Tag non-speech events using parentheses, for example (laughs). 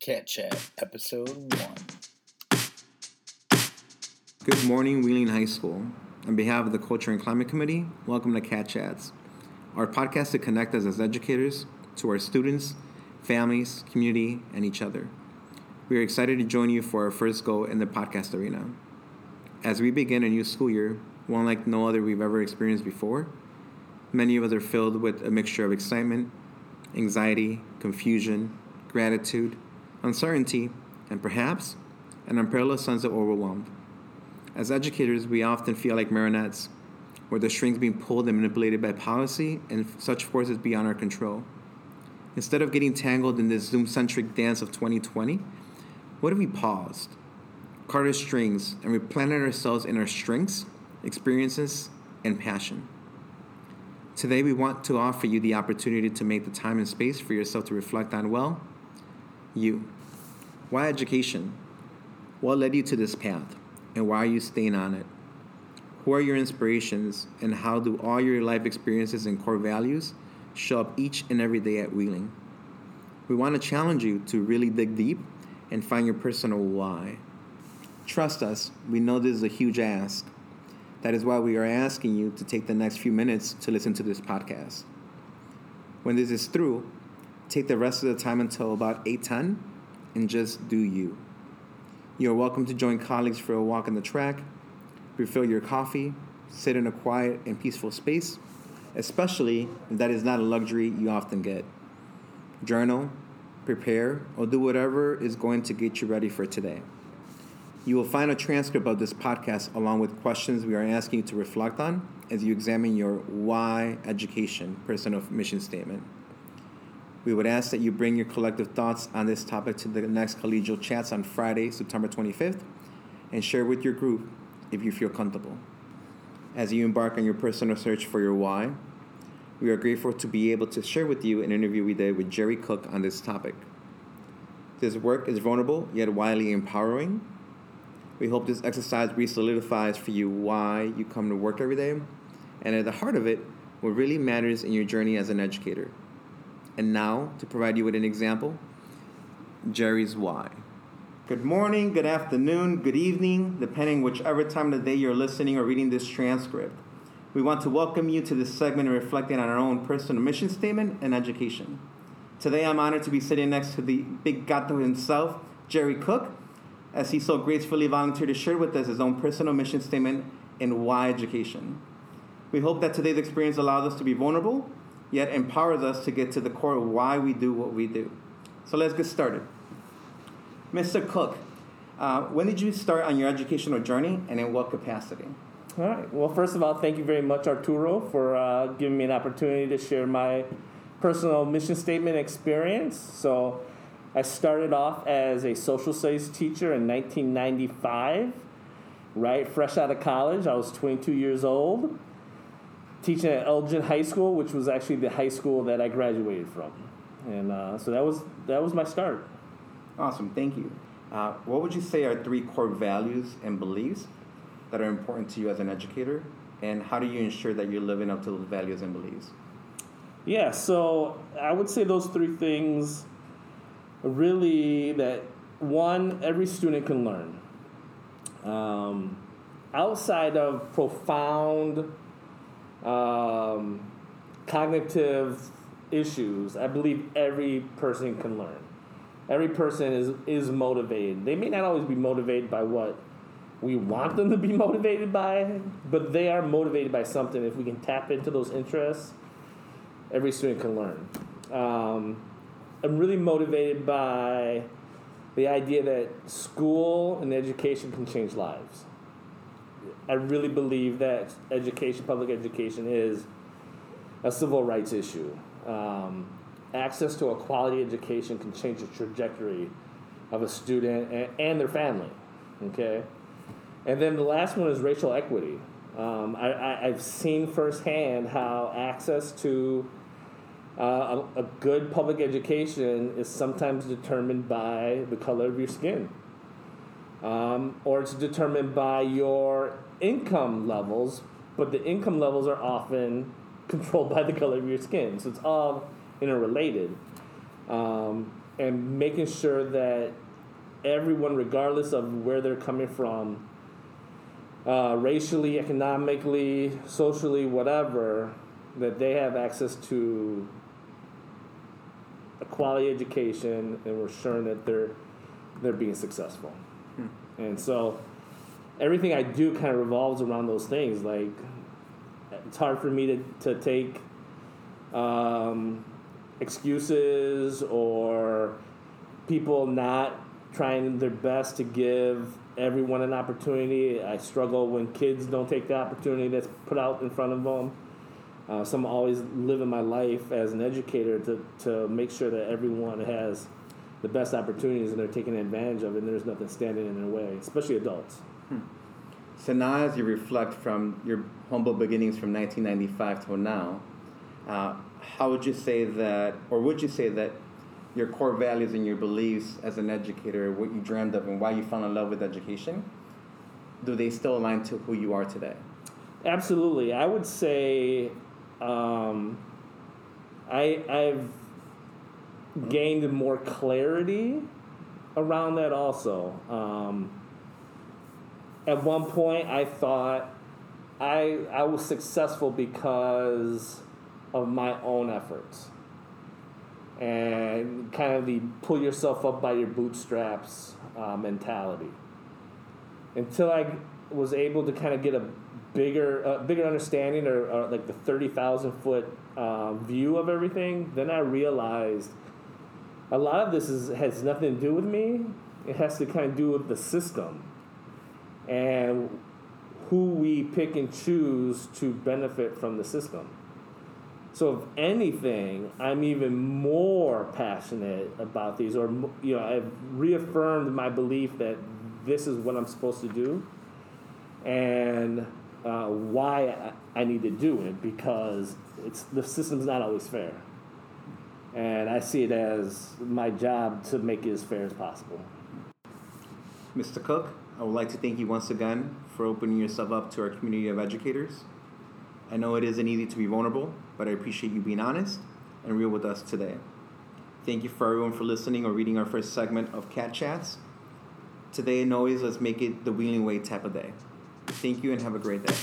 Cat Chat, Episode 1. Good morning, Wheeling High School. On behalf of the Culture and Climate Committee, welcome to Cat Chats, our podcast to connect us as educators to our students, families, community, and each other. We are excited to join you for our first go in the podcast arena. As we begin a new school year, one like no other we've ever experienced before, many of us are filled with a mixture of excitement, anxiety, confusion, gratitude, uncertainty, and perhaps an unparalleled sense of overwhelm. As educators, we often feel like marionettes, where the strings being pulled and manipulated by policy and such forces beyond our control. Instead of getting tangled in this Zoom centric dance of 2020, what if we paused, cut our strings, and replanted ourselves in our strengths, experiences, and passion? Today, we want to offer you the opportunity to make the time and space for yourself to reflect on, well, you. Why education? What led you to this path? And why are you staying on it? Who are your inspirations? And how do all your life experiences and core values show up each and every day at Wheeling? We want to challenge you to really dig deep and find your personal why. Trust us, we know this is a huge ask. That is why we are asking you to take the next few minutes to listen to this podcast. When this is through, take the rest of the time until about 8:10 and just do you. You are welcome to join colleagues for a walk on the track, refill your coffee, sit in a quiet and peaceful space, especially if that is not a luxury you often get. Journal, prepare, or do whatever is going to get you ready for today. You will find a transcript of this podcast along with questions we are asking you to reflect on as you examine your why education personal mission statement. We would ask that you bring your collective thoughts on this topic to the next collegial chats on Friday, September 25th, and share with your group if you feel comfortable. As you embark on your personal search for your why, we are grateful to be able to share with you an interview we did with Jerry Cook on this topic. This work is vulnerable yet widely empowering. We hope this exercise re solidifies for you why you come to work every day, and at the heart of it, what really matters in your journey as an educator. And now, to provide you with an example, Jerry's why. Good morning, good afternoon, good evening, depending whichever time of the day you're listening or reading this transcript. We want to welcome you to this segment reflecting on our own personal mission statement and education. Today, I'm honored to be sitting next to the big gato himself, Jerry Cook, as he so gracefully volunteered to share with us his own personal mission statement and why education. We hope that today's experience allows us to be vulnerable yet empowers us to get to the core of why we do what we do. So let's get started. Mr. Cook, uh, when did you start on your educational journey and in what capacity? All right. Well, first of all, thank you very much, Arturo, for uh, giving me an opportunity to share my personal mission statement experience. So, I started off as a social studies teacher in 1995, right fresh out of college. I was 22 years old teaching at Elgin High School, which was actually the high school that I graduated from, and uh, so that was that was my start. Awesome, thank you. Uh, what would you say are three core values and beliefs that are important to you as an educator, and how do you ensure that you're living up to those values and beliefs? Yeah, so I would say those three things really that one every student can learn. Um, outside of profound um, cognitive issues, I believe every person can learn. Every person is is motivated. They may not always be motivated by what we want them to be (laughs) motivated by, but they are motivated by something. If we can tap into those interests, every student can learn. Um, I'm really motivated by the idea that school and education can change lives. I really believe that education, public education, is a civil rights issue. Um, access to a quality education can change the trajectory of a student and, and their family. Okay, and then the last one is racial equity. Um, I, have seen firsthand how access to uh, a, a, good public education is sometimes determined by the color of your skin, um, or it's determined by your income levels, but the income levels are often (laughs) controlled by the color of your skin. So it's all interrelated. Um, and making sure that everyone, regardless of where they're coming from, uh, racially, economically, socially, whatever, that they have access to a quality education, and we're sure that they're they're being successful. And so everything I do kind of revolves around those things. Like it's hard for me to to take um, excuses or people not trying their best to give everyone an opportunity. I struggle when kids don't take the opportunity that's put out in front of them. Uh, so I'm always living my life as an educator to, to make sure that everyone has the best opportunities and they're taking advantage of it and there's nothing standing in their way, especially adults. So now, as you reflect from your humble beginnings from 1995 till now, uh, how would you say that, or would you say that your core values and your beliefs as an educator, what you dreamed of, and why you fell in love with education, do they still align to who you are today? Absolutely. I would say um, I, I've gained more clarity around that also. Um, at one point, I thought I, I was successful because of my own efforts and kind of the pull yourself up by your bootstraps uh, mentality. Until I was able to kind of get a bigger uh, bigger understanding or, or like the 30,000 foot uh, view of everything, then I realized a lot of this is, has nothing to do with me. It has to kind of do with the system and who we pick and choose to benefit from the system. So, if anything, I'm even more passionate about these, or you know, I've reaffirmed my belief that this is what I'm supposed to do, and uh, why I, need to do it because it's the system's not always fair, and I see it as my job to make it as fair as possible. Mr. Cook, I would like to thank you once again for opening yourself up to our community of educators. I know it isn't easy to be vulnerable, but I appreciate you being honest and real with us today. Thank you for everyone for listening or reading our first segment of Cat Chats. Today and always, let's make it the Wheeling Way type of day. Thank you and have a great day.